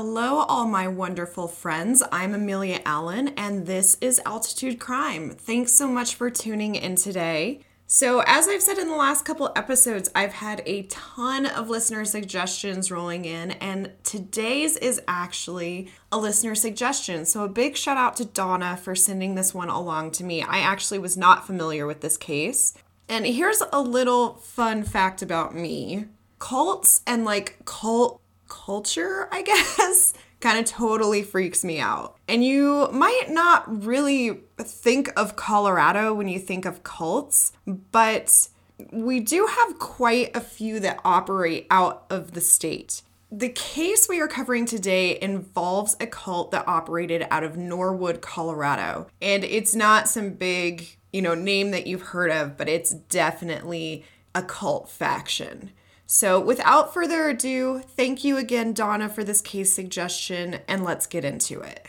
Hello, all my wonderful friends. I'm Amelia Allen, and this is Altitude Crime. Thanks so much for tuning in today. So, as I've said in the last couple episodes, I've had a ton of listener suggestions rolling in, and today's is actually a listener suggestion. So, a big shout out to Donna for sending this one along to me. I actually was not familiar with this case. And here's a little fun fact about me cults and like cult culture, I guess, kind of totally freaks me out. And you might not really think of Colorado when you think of cults, but we do have quite a few that operate out of the state. The case we are covering today involves a cult that operated out of Norwood, Colorado. And it's not some big, you know, name that you've heard of, but it's definitely a cult faction. So, without further ado, thank you again, Donna, for this case suggestion, and let's get into it.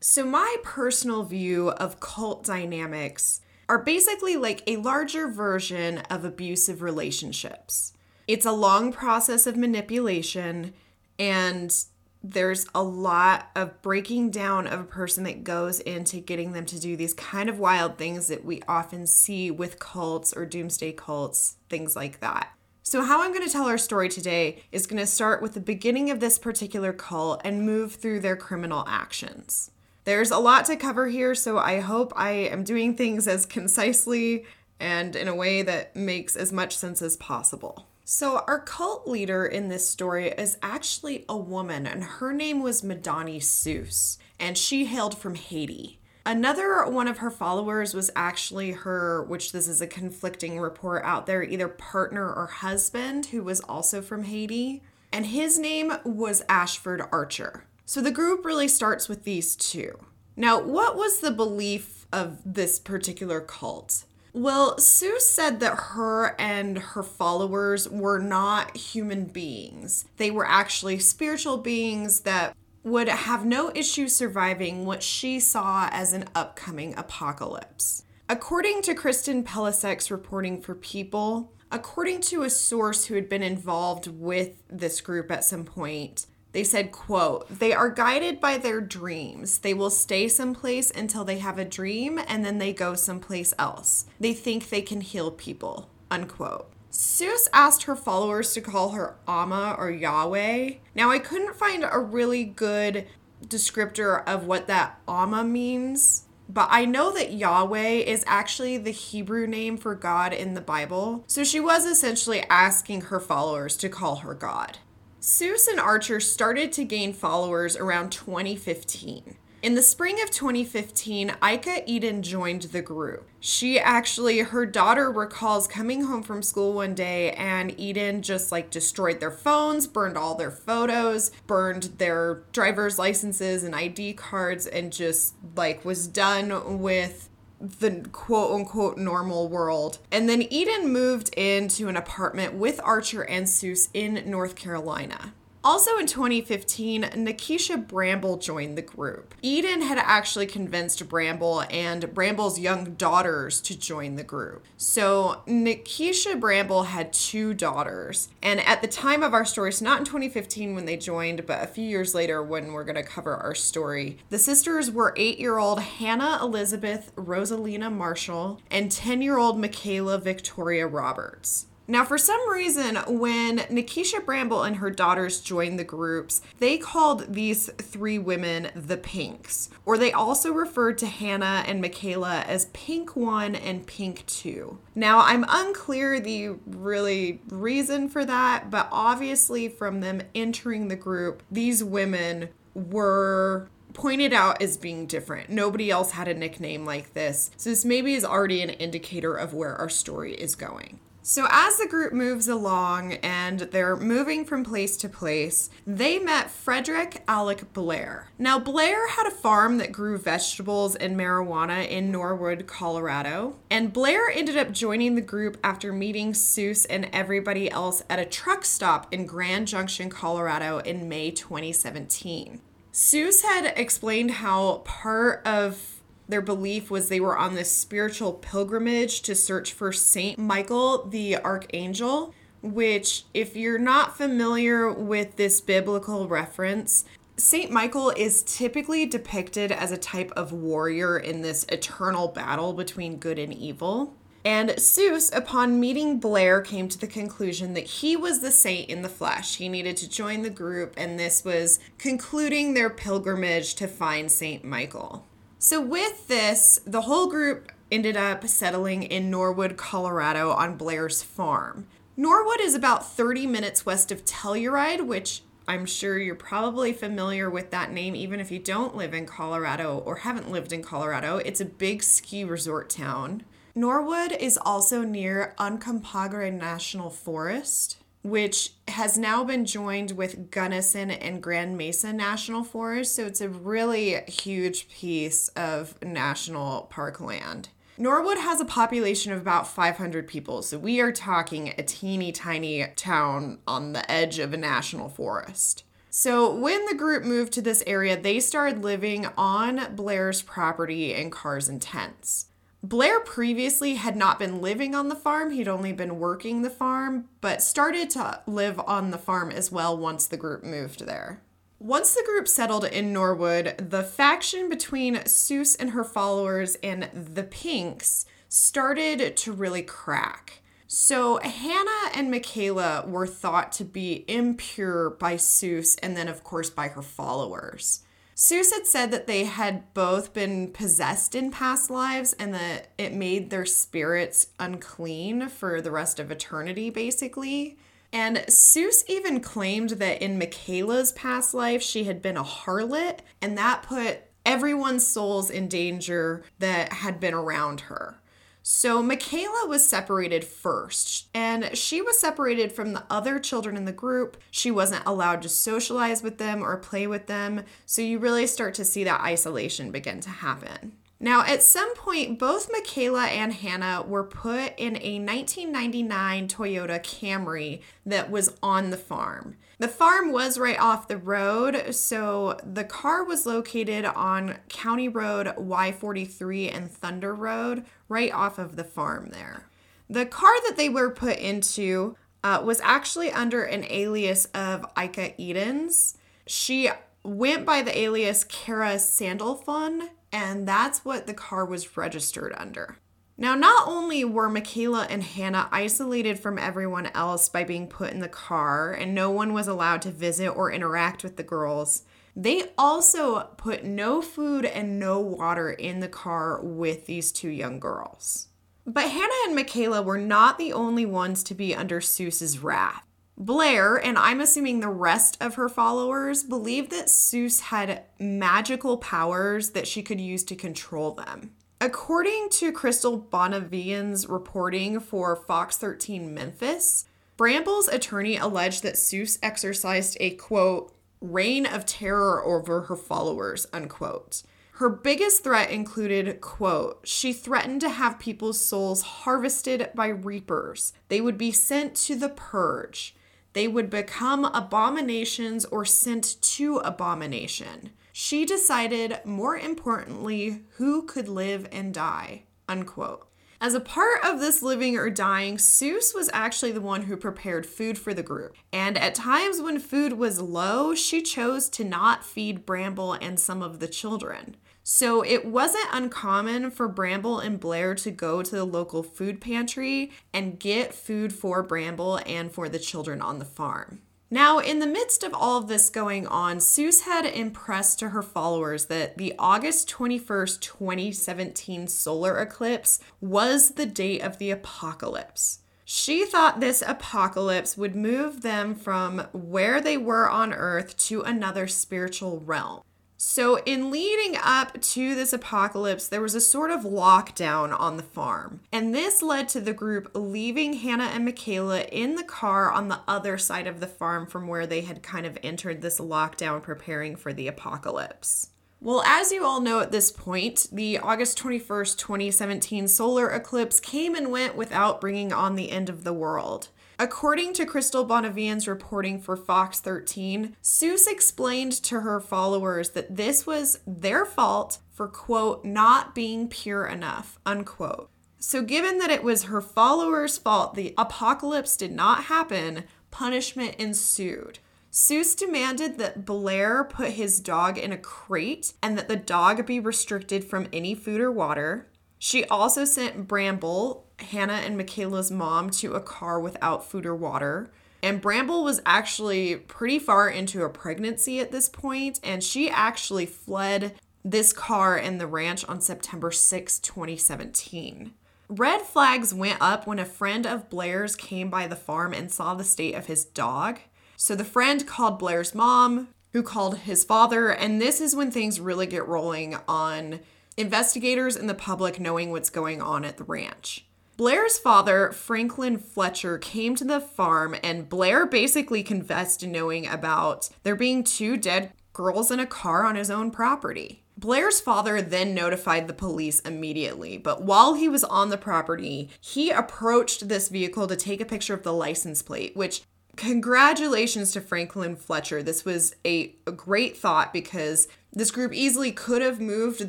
So, my personal view of cult dynamics are basically like a larger version of abusive relationships. It's a long process of manipulation, and there's a lot of breaking down of a person that goes into getting them to do these kind of wild things that we often see with cults or doomsday cults, things like that. So, how I'm going to tell our story today is going to start with the beginning of this particular cult and move through their criminal actions. There's a lot to cover here, so I hope I am doing things as concisely and in a way that makes as much sense as possible. So, our cult leader in this story is actually a woman, and her name was Madani Ceus, and she hailed from Haiti. Another one of her followers was actually her, which this is a conflicting report out there, either partner or husband, who was also from Haiti, and his name was Ashford Archer. So the group really starts with these two. Now, what was the belief of this particular cult? Well, Sue said that her and her followers were not human beings. They were actually spiritual beings that would have no issue surviving what she saw as an upcoming apocalypse. According to Kristen Pelisek's reporting for People, according to a source who had been involved with this group at some point, they said, quote, they are guided by their dreams. They will stay someplace until they have a dream and then they go someplace else. They think they can heal people, unquote. Ceus asked her followers to call her Amma or Yahweh. Now, I couldn't find a really good descriptor of what that Amma means, but I know that Yahweh is actually the Hebrew name for God in the Bible. So she was essentially asking her followers to call her God. Ceus and Archer started to gain followers around 2015. In the spring of 2015, Ika Eden joined the group. She actually, her daughter recalls coming home from school one day and Eden just like destroyed their phones, burned all their photos, burned their driver's licenses and ID cards, and just like was done with the quote unquote normal world. And then Eden moved into an apartment with Archer and Ceus in North Carolina. Also in 2015, Nikisha Bramble joined the group. Eden had actually convinced Bramble and Bramble's young daughters to join the group. So Nikisha Bramble had two daughters. And at the time of our story, so not in 2015 when they joined, but a few years later when we're going to cover our story, the sisters were eight year old Hannah Elizabeth Rosalina Marshall and 10 year old Michaela Victoria Roberts. Now, for some reason, when Nikisha Bramble and her daughters joined the groups, they called these three women the Pinks, or they also referred to Hannah and Michaela as Pink 1 and Pink 2. Now, I'm unclear the really reason for that, but obviously, from them entering the group, these women were pointed out as being different. Nobody else had a nickname like this. So, this maybe is already an indicator of where our story is going. So, as the group moves along and they're moving from place to place, they met Frederick Alec Blair. Now, Blair had a farm that grew vegetables and marijuana in Norwood, Colorado. And Blair ended up joining the group after meeting Ceus and everybody else at a truck stop in Grand Junction, Colorado in May 2017. Ceus had explained how part of their belief was they were on this spiritual pilgrimage to search for Saint Michael the Archangel, which, if you're not familiar with this biblical reference, Saint Michael is typically depicted as a type of warrior in this eternal battle between good and evil. And Ceus, upon meeting Blair, came to the conclusion that he was the saint in the flesh. He needed to join the group, and this was concluding their pilgrimage to find Saint Michael. So, with this, the whole group ended up settling in Norwood, Colorado on Blair's farm. Norwood is about 30 minutes west of Telluride, which I'm sure you're probably familiar with that name, even if you don't live in Colorado or haven't lived in Colorado. It's a big ski resort town. Norwood is also near Uncompahgre National Forest which has now been joined with Gunnison and Grand Mesa National Forest. So it's a really huge piece of national park land. Norwood has a population of about 500 people, so we are talking a teeny tiny town on the edge of a national forest. So, when the group moved to this area, they started living on Blair's property in cars and tents. Blair previously had not been living on the farm, he'd only been working the farm, but started to live on the farm as well once the group moved there. Once the group settled in Norwood, the faction between Ceus and her followers and the Pinks started to really crack. So, Hannah and Michaela were thought to be impure by Ceus and then, of course, by her followers. Ceus had said that they had both been possessed in past lives and that it made their spirits unclean for the rest of eternity, basically. And Ceus even claimed that in Michaela's past life, she had been a harlot, and that put everyone's souls in danger that had been around her. So Michaela was separated first, and she was separated from the other children in the group. She wasn't allowed to socialize with them or play with them. So you really start to see that isolation begin to happen. Now, at some point, both Michaela and Hannah were put in a 1999 Toyota Camry that was on the farm. The farm was right off the road, so the car was located on County Road Y43 and Thunder Road, right off of the farm there. The car that they were put into uh, was actually under an alias of Ika Edens. She went by the alias Kara Sandalphon, and that's what the car was registered under. Now, not only were Michaela and Hannah isolated from everyone else by being put in the car, and no one was allowed to visit or interact with the girls, they also put no food and no water in the car with these two young girls. But Hannah and Michaela were not the only ones to be under Ceus's wrath. Blair, and I'm assuming the rest of her followers, believed that Ceus had magical powers that she could use to control them. According to Crystal Bonvillian's reporting for Fox 13 Memphis, Bramble's attorney alleged that Ceus exercised a quote, reign of terror over her followers, unquote. Her biggest threat included, quote, she threatened to have people's souls harvested by reapers. They would be sent to the purge. They would become abominations or sent to abomination. She decided, more importantly, who could live and die. Unquote. As a part of this living or dying, Ceus was actually the one who prepared food for the group. And at times when food was low, she chose to not feed Bramble and some of the children. So it wasn't uncommon for Bramble and Blair to go to the local food pantry and get food for Bramble and for the children on the farm. Now, in the midst of all of this going on, Ceus had impressed to her followers that the August 21st, 2017 solar eclipse was the date of the apocalypse. She thought this apocalypse would move them from where they were on Earth to another spiritual realm. So, in leading up to this apocalypse, there was a sort of lockdown on the farm. And this led to the group leaving Hannah and Michaela in the car on the other side of the farm from where they had kind of entered this lockdown preparing for the apocalypse. Well, as you all know at this point, the August 21st, 2017 solar eclipse came and went without bringing on the end of the world. According to Crystal Bonvillian's reporting for Fox 13, Ceus explained to her followers that this was their fault for, quote, not being pure enough, unquote. So, given that it was her followers' fault the apocalypse did not happen, punishment ensued. Ceus demanded that Blair put his dog in a crate and that the dog be restricted from any food or water. She also sent Bramble, Hannah and Michaela's mom, to a car without food or water. And Bramble was actually pretty far into a pregnancy at this point, and she actually fled this car and the ranch on September 6, 2017. Red flags went up when a friend of Blair's came by the farm and saw the state of his dog. So the friend called Blair's mom, who called his father, and this is when things really get rolling on investigators and the public knowing what's going on at the ranch. Blair's father, Franklin Fletcher, came to the farm, and Blair basically confessed to knowing about there being two dead girls in a car on his own property. Blair's father then notified the police immediately, but while he was on the property, he approached this vehicle to take a picture of the license plate, which congratulations to Franklin Fletcher. This was a, a, great thought because this group easily could have moved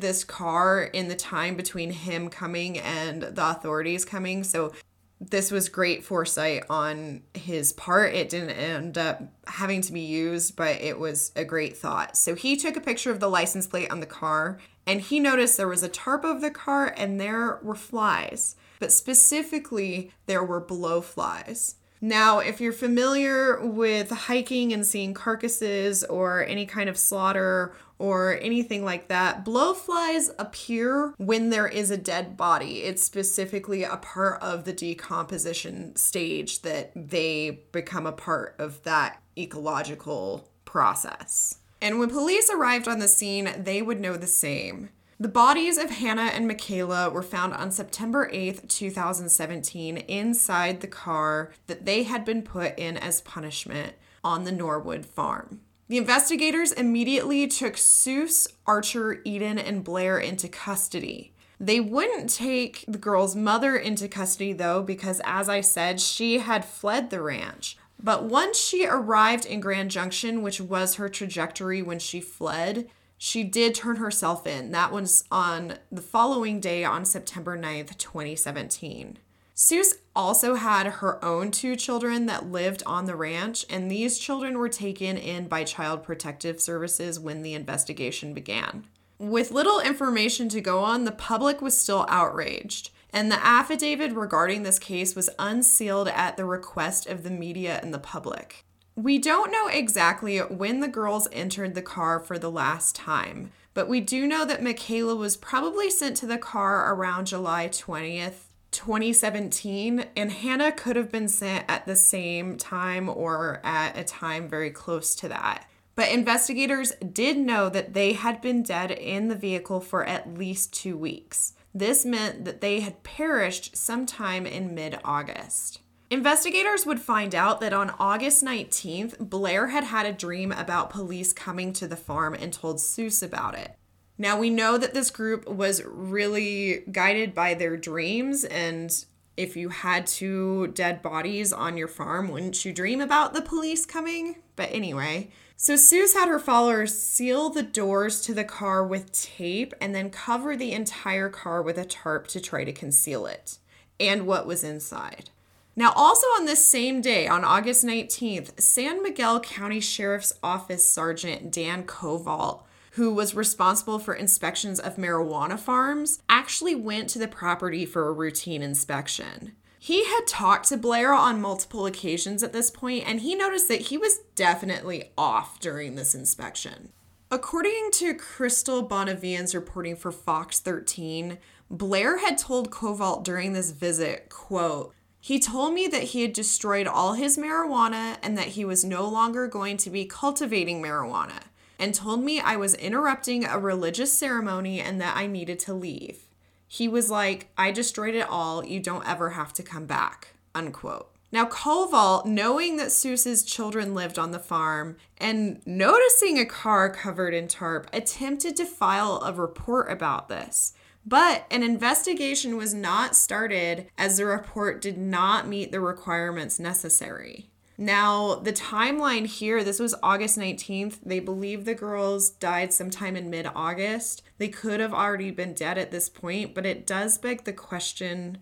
this car in the time between him coming and the authorities coming. So this was great foresight on his part. It didn't end up having to be used, but it was a great thought. So he took a picture of the license plate on the car and he noticed there was a tarp over the car and there were flies, but specifically, there were blowflies. Now, if you're familiar with hiking and seeing carcasses or any kind of slaughter or anything like that, blowflies appear when there is a dead body. It's specifically a part of the decomposition stage that they become a part of that ecological process. And when police arrived on the scene, they would know the same. The bodies of Hannah and Michaela were found on September 8th, 2017, inside the car that they had been put in as punishment on the Norwood farm. The investigators immediately took Ceus, Archer, Eden, and Blair into custody. They wouldn't take the girl's mother into custody, though, because as I said, she had fled the ranch. But once she arrived in Grand Junction, which was her trajectory when she fled, she did turn herself in. That was on the following day on September 9th, 2017. Ceus also had her own two children that lived on the ranch, and these children were taken in by Child Protective Services when the investigation began. With little information to go on, the public was still outraged, and the affidavit regarding this case was unsealed at the request of the media and the public. We don't know exactly when the girls entered the car for the last time, but we do know that Michaela was probably sent to the car around July 20th, 2017, and Hannah could have been sent at the same time or at a time very close to that. But investigators did know that they had been dead in the vehicle for at least two weeks. This meant that they had perished sometime in mid August. Investigators would find out that on August 19th, Blair had had a dream about police coming to the farm and told Ceus about it. Now, we know that this group was really guided by their dreams, and if you had two dead bodies on your farm, wouldn't you dream about the police coming? But anyway, so Ceus had her followers seal the doors to the car with tape and then cover the entire car with a tarp to try to conceal it and what was inside. Now, also on this same day, on August 19th, San Miguel County Sheriff's Office Sergeant Dan Koval, who was responsible for inspections of marijuana farms, actually went to the property for a routine inspection. He had talked to Blair on multiple occasions at this point, and he noticed that he was definitely off during this inspection. According to Crystal Bonvillian's reporting for Fox 13, Blair had told Koval during this visit, quote, he told me that he had destroyed all his marijuana and that he was no longer going to be cultivating marijuana. and told me I was interrupting a religious ceremony and that I needed to leave. He was like, I destroyed it all. You don't ever have to come back. Unquote. Now, Koval, knowing that Ceus's children lived on the farm and noticing a car covered in tarp, attempted to file a report about this. But an investigation was not started as the report did not meet the requirements necessary. Now, the timeline here, this was August 19th. They believe the girls died sometime in mid August. They could have already been dead at this point, but it does beg the question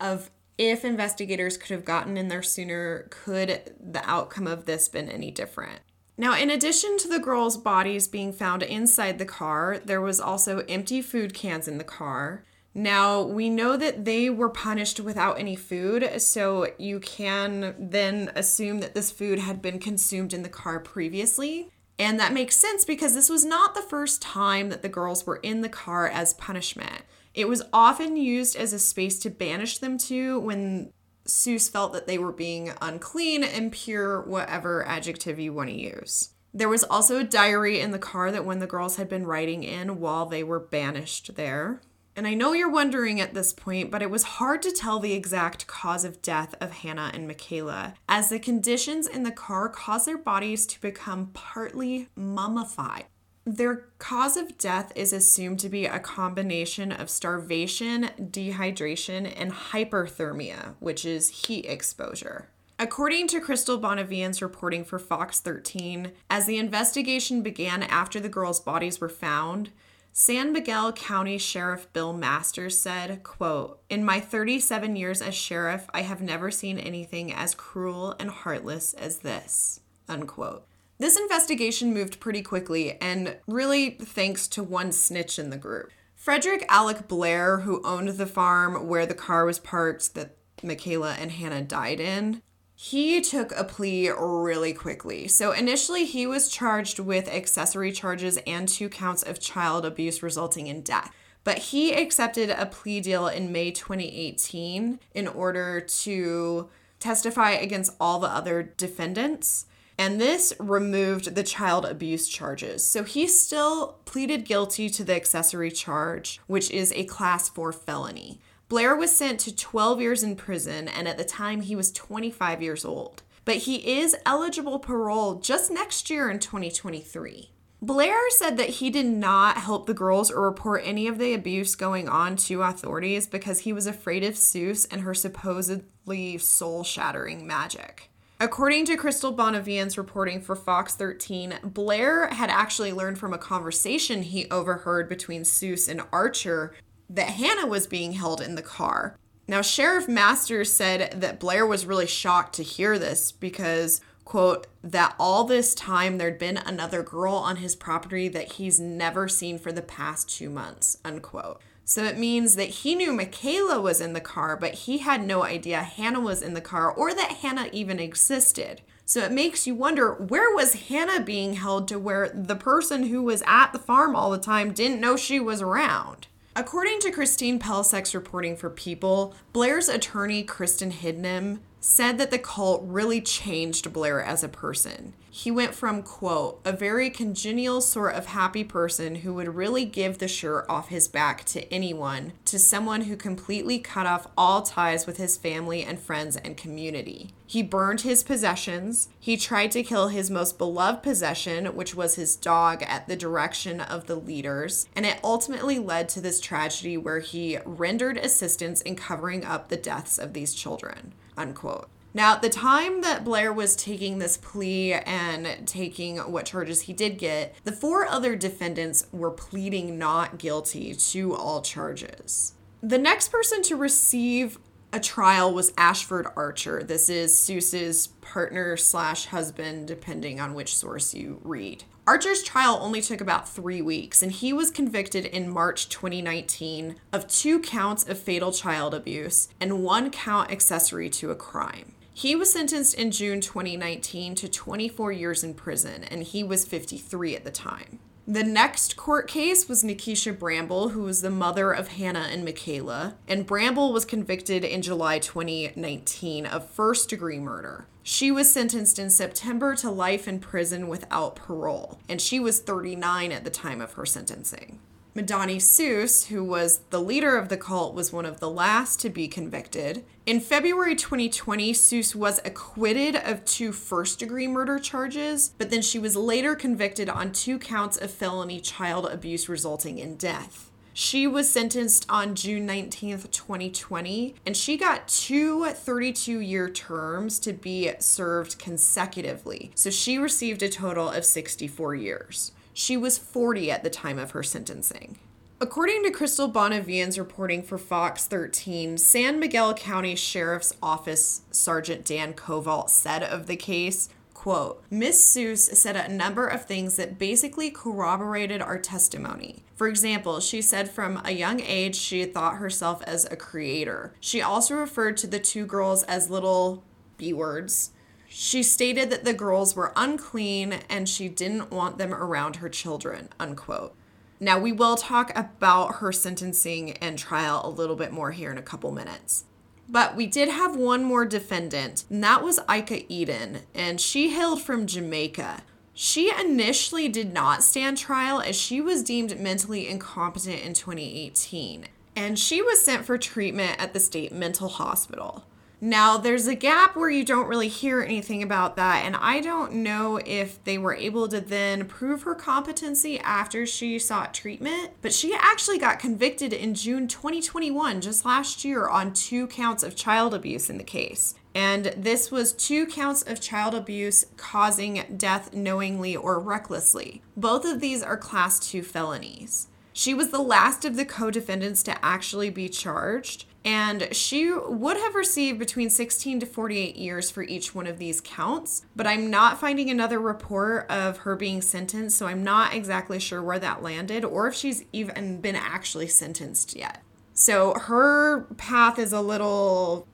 of if investigators could have gotten in there sooner, could the outcome of this been any different? Now, in addition to the girls' bodies being found inside the car, there was also empty food cans in the car. Now, we know that they were punished without any food, so you can then assume that this food had been consumed in the car previously. And that makes sense because this was not the first time that the girls were in the car as punishment. It was often used as a space to banish them to when Ceus felt that they were being unclean, impure, whatever adjective you want to use. There was also a diary in the car that when the girls had been writing in while they were banished there. And I know you're wondering at this point, but it was hard to tell the exact cause of death of Hannah and Michaela, as the conditions in the car caused their bodies to become partly mummified. Their cause of death is assumed to be a combination of starvation, dehydration, and hyperthermia, which is heat exposure. According to Crystal Bonvillian's reporting for Fox 13, as the investigation began after the girls' bodies were found, San Miguel County Sheriff Bill Masters said, quote, In my 37 years as sheriff, I have never seen anything as cruel and heartless as this, unquote. This investigation moved pretty quickly, and really thanks to one snitch in the group. Frederick Alec Blair, who owned the farm where the car was parked that Michaela and Hannah died in, he took a plea really quickly. So initially, he was charged with accessory charges and two counts of child abuse resulting in death. But he accepted a plea deal in May 2018 in order to testify against all the other defendants. And this removed the child abuse charges. So he still pleaded guilty to the accessory charge, which is a class 4 felony. Blair was sent to 12 years in prison, and at the time he was 25 years old. But he is eligible parole just next year in 2023. Blair said that he did not help the girls or report any of the abuse going on to authorities because he was afraid of Ceus and her supposedly soul shattering magic. According to Crystal Bonvillian's reporting for Fox 13, Blair had actually learned from a conversation he overheard between Ceus and Archer that Hannah was being held in the car. Now, Sheriff Masters said that Blair was really shocked to hear this because, quote, that all this time there'd been another girl on his property that he's never seen for the past two months, unquote. So it means that he knew Michaela was in the car, but he had no idea Hannah was in the car or that Hannah even existed. So it makes you wonder where was Hannah being held to where the person who was at the farm all the time didn't know she was around? According to Christine Pelisek's reporting for People, Blair's attorney, Kristen Hidnam, said that the cult really changed Blair as a person. He went from, quote, a very congenial sort of happy person who would really give the shirt off his back to anyone, to someone who completely cut off all ties with his family and friends and community. He burned his possessions. He tried to kill his most beloved possession, which was his dog, at the direction of the leaders. And it ultimately led to this tragedy where he rendered assistance in covering up the deaths of these children unquote. Now, at the time that Blair was taking this plea and taking what charges he did get, the four other defendants were pleading not guilty to all charges. The next person to receive a trial was Ashford Archer. This is Ceus's partner slash husband, depending on which source you read. Archer's trial only took about three weeks, and he was convicted in March 2019 of two counts of fatal child abuse and one count accessory to a crime. He was sentenced in June 2019 to 24 years in prison, and he was 53 at the time. The next court case was Nikisha Bramble, who was the mother of Hannah and Michaela, and Bramble was convicted in July 2019 of first degree murder. She was sentenced in September to life in prison without parole, and she was 39 at the time of her sentencing. Madani Ceus, who was the leader of the cult, was one of the last to be convicted. In February 2020, Ceus was acquitted of two first degree murder charges, but then she was later convicted on two counts of felony child abuse resulting in death. She was sentenced on June 19th, 2020, and she got two 32 year terms to be served consecutively. So she received a total of 64 years. She was 40 at the time of her sentencing. According to Crystal Bonvillian's reporting for Fox 13, San Miguel County Sheriff's Office Sergeant Dan Koval said of the case, quote, Miss Ceus said a number of things that basically corroborated our testimony. For example, she said from a young age she thought herself as a creator. She also referred to the two girls as little B words she stated that the girls were unclean and she didn't want them around her children, unquote. Now, we will talk about her sentencing and trial a little bit more here in a couple minutes. But we did have one more defendant, and that was Ika Eden, and she hailed from Jamaica. She initially did not stand trial as she was deemed mentally incompetent in 2018, and she was sent for treatment at the state mental hospital. Now, there's a gap where you don't really hear anything about that, and I don't know if they were able to then prove her competency after she sought treatment, but she actually got convicted in June 2021, just last year, on two counts of child abuse in the case. And this was two counts of child abuse causing death knowingly or recklessly. Both of these are class two felonies. She was the last of the co defendants to actually be charged and she would have received between 16 to 48 years for each one of these counts. But I'm not finding another report of her being sentenced, so I'm not exactly sure where that landed or if she's even been actually sentenced yet. So her path is a little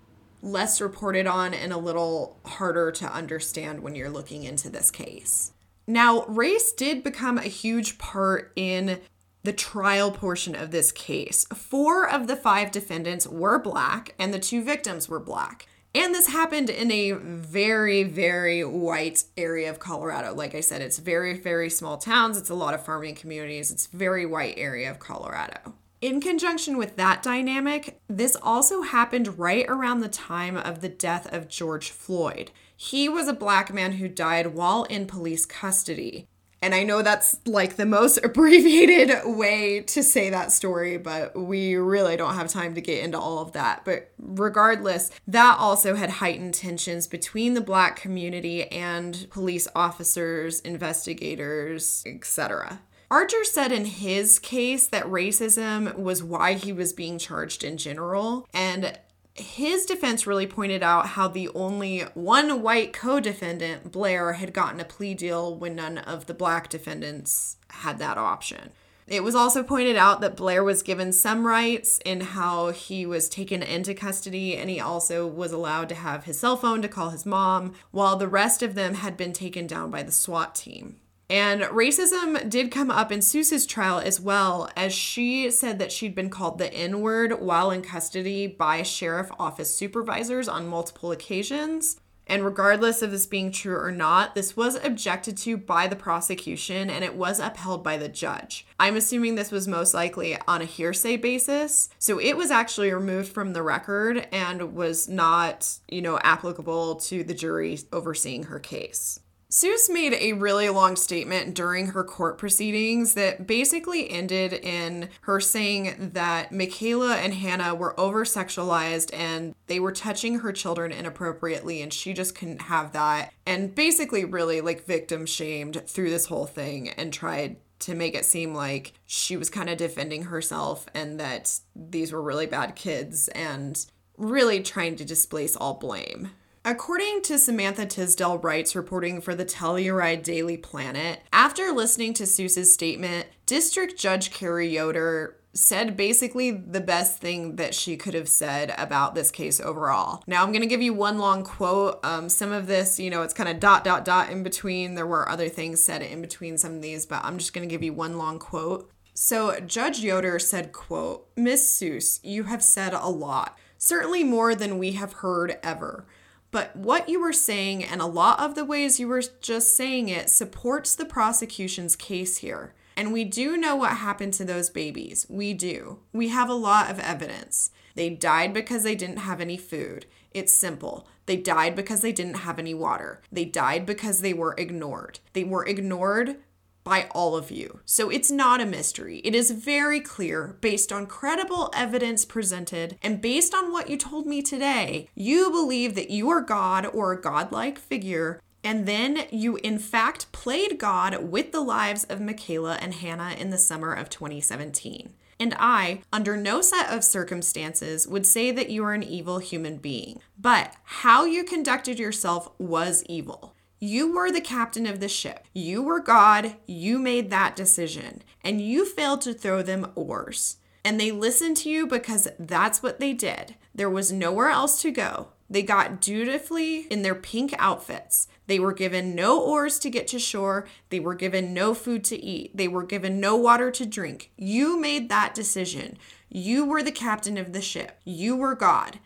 less reported on and a little harder to understand when you're looking into this case. Now, race did become a huge part in the trial portion of this case. Four of the five defendants were black, and the two victims were black. And this happened in a very, very white area of Colorado. Like I said, it's very, very small towns. It's a lot of farming communities. It's very white area of Colorado. In conjunction with that dynamic, this also happened right around the time of the death of George Floyd. He was a black man who died while in police custody. And I know that's like the most abbreviated way to say that story, but we really don't have time to get into all of that. But regardless, that also had heightened tensions between the black community and police officers, investigators, etc. Archer said in his case that racism was why he was being charged in general, and his defense really pointed out how the only one white co defendant, Blair, had gotten a plea deal when none of the black defendants had that option. It was also pointed out that Blair was given some rights in how he was taken into custody and he also was allowed to have his cell phone to call his mom, while the rest of them had been taken down by the SWAT team. And racism did come up in Ceus's trial as well, as she said that she'd been called the N word while in custody by sheriff office supervisors on multiple occasions. And regardless of this being true or not, this was objected to by the prosecution and it was upheld by the judge. I'm assuming this was most likely on a hearsay basis. So it was actually removed from the record and was not, you know, applicable to the jury overseeing her case. Ceus made a really long statement during her court proceedings that basically ended in her saying that Michaela and Hannah were over sexualized and they were touching her children inappropriately and she just couldn't have that. And basically, really like victim shamed through this whole thing and tried to make it seem like she was kind of defending herself and that these were really bad kids and really trying to displace all blame. According to Samantha Tisdel Wrights reporting for the Telluride Daily Planet, after listening to Ceus's statement, District Judge Keri Yoder said basically the best thing that she could have said about this case overall. Now, I'm going to give you one long quote. Um, some of this, you know, it's kind of dot, dot, dot in between. There were other things said in between some of these, but I'm just going to give you one long quote. So, Judge Yoder said, quote, Miss Ceus, you have said a lot, certainly more than we have heard ever. But what you were saying and a lot of the ways you were just saying it supports the prosecution's case here. And we do know what happened to those babies. We do. We have a lot of evidence. They died because they didn't have any food. It's simple. They died because they didn't have any water. They died because they were ignored. They were ignored by all of you. So it's not a mystery. It is very clear based on credible evidence presented and based on what you told me today. You believe that you are God or a godlike figure and then you, in fact, played God with the lives of Michaela and Hannah in the summer of 2017. And I, under no set of circumstances, would say that you are an evil human being. But how you conducted yourself was evil. You were the captain of the ship. You were God. You made that decision. And you failed to throw them oars. And they listened to you because that's what they did. There was nowhere else to go. They got dutifully in their pink outfits. They were given no oars to get to shore. They were given no food to eat. They were given no water to drink. You made that decision. You were the captain of the ship. You were God.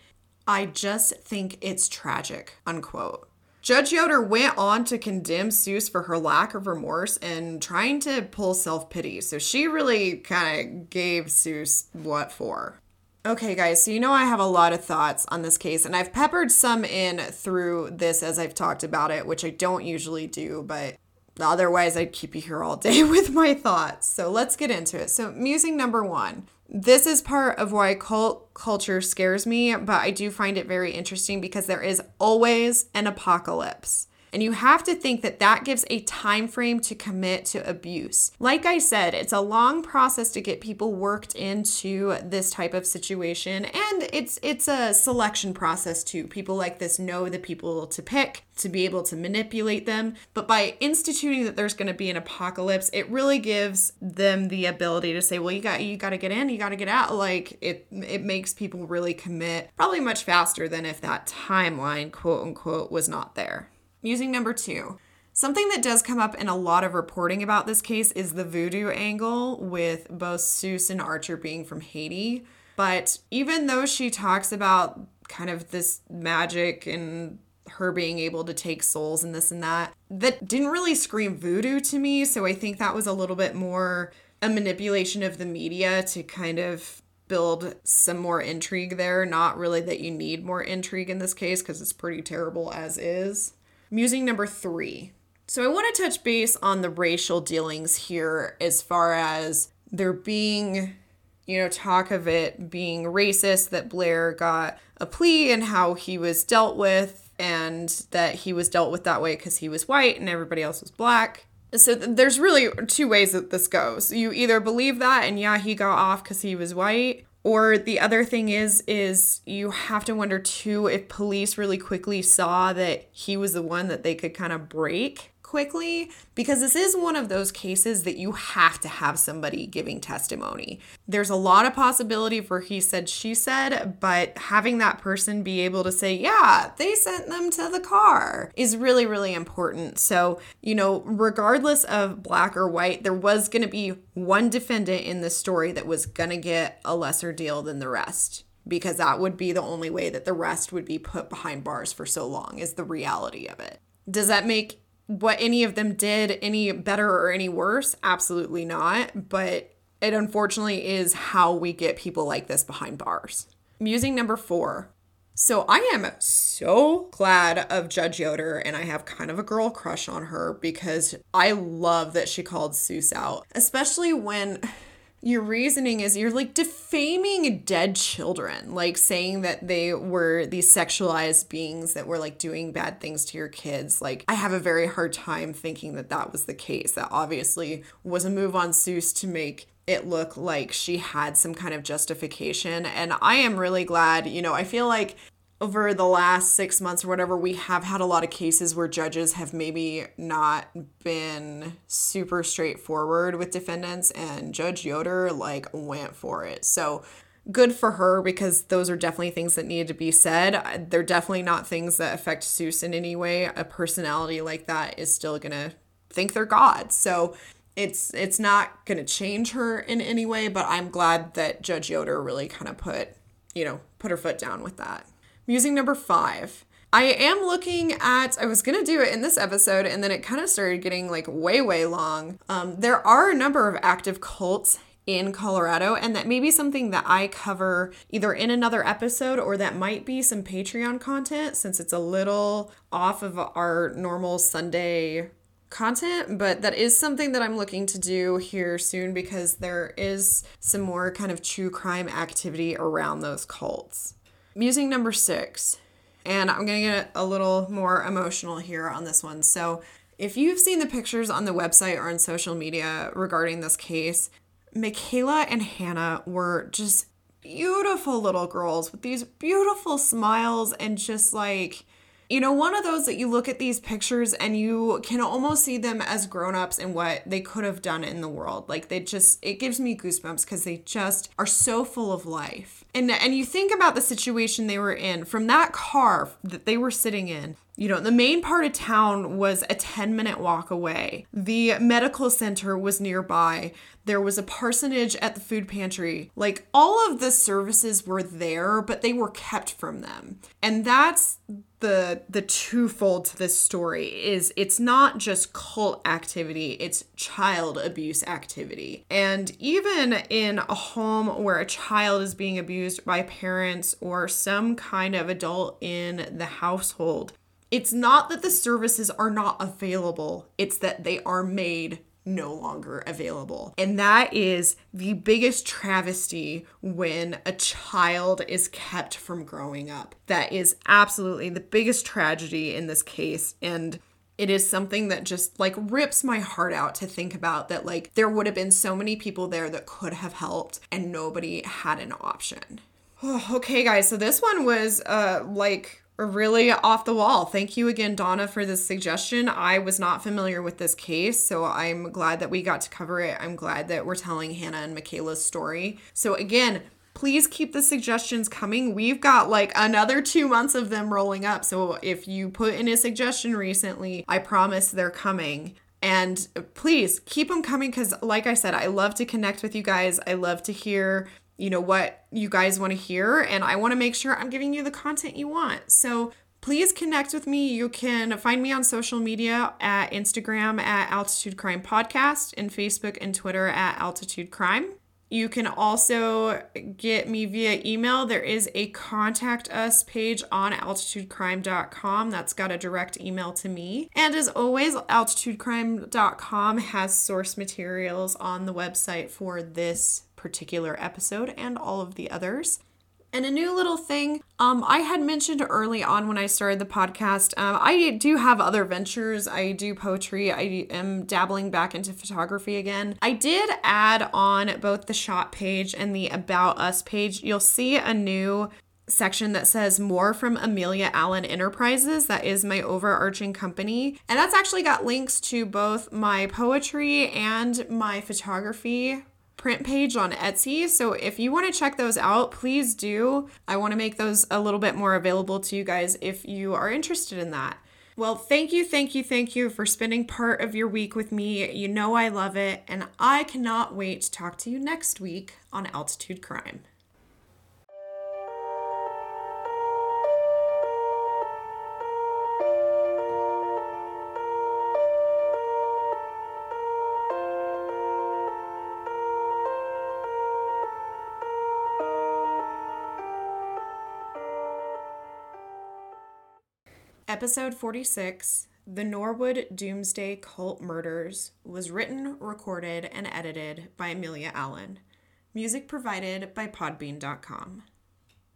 I just think it's tragic. Unquote. Judge Yoder went on to condemn Ceus for her lack of remorse and trying to pull self pity. So she really kind of gave Ceus what for. Okay, guys, so you know I have a lot of thoughts on this case, and I've peppered some in through this as I've talked about it, which I don't usually do, but otherwise I'd keep you here all day with my thoughts. So let's get into it. So, musing number one. This is part of why cult culture scares me, but I do find it very interesting because there is always an apocalypse. And you have to think that that gives a time frame to commit to abuse. Like I said, it's a long process to get people worked into this type of situation and it's it's a selection process too. People like this know the people to pick to be able to manipulate them, but by instituting that there's going to be an apocalypse, it really gives them the ability to say, "Well, you got you got to get in, you got to get out." Like it it makes people really commit probably much faster than if that timeline, quote unquote, was not there. Musing number two. Something that does come up in a lot of reporting about this case is the voodoo angle with both Ceus and Archer being from Haiti. But even though she talks about kind of this magic and her being able to take souls and this and that, that didn't really scream voodoo to me. So I think that was a little bit more a manipulation of the media to kind of build some more intrigue there. Not really that you need more intrigue in this case because it's pretty terrible as is. Musing number three. So I want to touch base on the racial dealings here as far as there being, you know, talk of it being racist, that Blair got a plea and how he was dealt with, and that he was dealt with that way because he was white and everybody else was black. So th- there's really two ways that this goes. You either believe that and yeah, he got off because he was white, or the other thing is is you have to wonder too if police really quickly saw that he was the one that they could kind of break quickly because this is one of those cases that you have to have somebody giving testimony. There's a lot of possibility for he said, she said, but having that person be able to say, yeah, they sent them to the car is really, really important. So, you know, regardless of black or white, there was going to be one defendant in the story that was going to get a lesser deal than the rest because that would be the only way that the rest would be put behind bars for so long, is the reality of it. Does that make what any of them did any better or any worse? Absolutely not. But it unfortunately is how we get people like this behind bars. Musing number four. So I am so glad of Judge Yoder, and I have kind of a girl crush on her because I love that she called Ceus out, especially when your reasoning is you're like defaming dead children, like saying that they were these sexualized beings that were like doing bad things to your kids. Like, I have a very hard time thinking that that was the case. That obviously was a move on Ceus to make it look like she had some kind of justification. And I am really glad, you know, I feel like over the last six months or whatever, we have had a lot of cases where judges have maybe not been super straightforward with defendants, and Judge Yoder like went for it. So good for her because those are definitely things that needed to be said. Uh, they're definitely not things that affect Ceus in any way. A personality like that is still gonna think they're God. So it's it's not gonna change her in any way, but I'm glad that Judge Yoder really kind of put, you know, put her foot down with that. Musing number five. I am looking at, I was going to do it in this episode, and then it kind of started getting like way, way long. Um, there are a number of active cults in Colorado, and that may be something that I cover either in another episode or that might be some Patreon content since it's a little off of our normal Sunday content, but that is something that I'm looking to do here soon because there is some more kind of true crime activity around those cults. Musing number six, and I'm gonna get a little more emotional here on this one. So, if you've seen the pictures on the website or on social media regarding this case, Michaela and Hannah were just beautiful little girls with these beautiful smiles and just like you know, one of those that you look at these pictures and you can almost see them as grown-ups and what they could have done in the world. Like they just it gives me goosebumps because they just are so full of life. And and you think about the situation they were in. From that car that they were sitting in you know, the main part of town was a 10 minute walk away. The medical center was nearby. There was a parsonage at the food pantry. Like all of the services were there, but they were kept from them. And that's the the twofold to this story is it's not just cult activity, it's child abuse activity. And even in a home where a child is being abused by parents or some kind of adult in the household, it's not that the services are not available, it's that they are made no longer available. And that is the biggest travesty when a child is kept from growing up. That is absolutely the biggest tragedy in this case. And it is something that just like rips my heart out to think about that like there would have been so many people there that could have helped and nobody had an option. Oh, okay guys, so this one was uh like really off the wall. Thank you again, Donna, for this suggestion. I was not familiar with this case, so I'm glad that we got to cover it. I'm glad that we're telling Hannah and Michaela's story. So, again, please keep the suggestions coming. We've got like another two months of them rolling up. So, if you put in a suggestion recently, I promise they're coming. And please keep them coming because, like I said, I love to connect with you guys. I love to hear you know what you guys want to hear and I want to make sure I'm giving you the content you want. So please connect with me. You can find me on social media at Instagram at Altitude Crime Podcast and Facebook and Twitter at Altitude Crime. You can also get me via email. There is a contact us page on altitudecrime.com that's got a direct email to me. And as always, altitudecrime.com has source materials on the website for this particular episode and all of the others. And a new little thing, um, I had mentioned early on when I started the podcast, um, I do have other ventures. I do poetry. I am dabbling back into photography again. I did add on both the shop page and the About Us page. You'll see a new section that says more from Amelia Allen Enterprises. That is my overarching company. And that's actually got links to both my poetry and my photography print page on Etsy. So if you want to check those out, please do. I want to make those a little bit more available to you guys if you are interested in that. Well, thank you, thank you, thank you for spending part of your week with me. You know I love it, and I cannot wait to talk to you next week on Altitude Crime. Episode 46, The Norwood Doomsday Cult Murders, was written, recorded, and edited by Amelia Allen. Music provided by Podbean.com.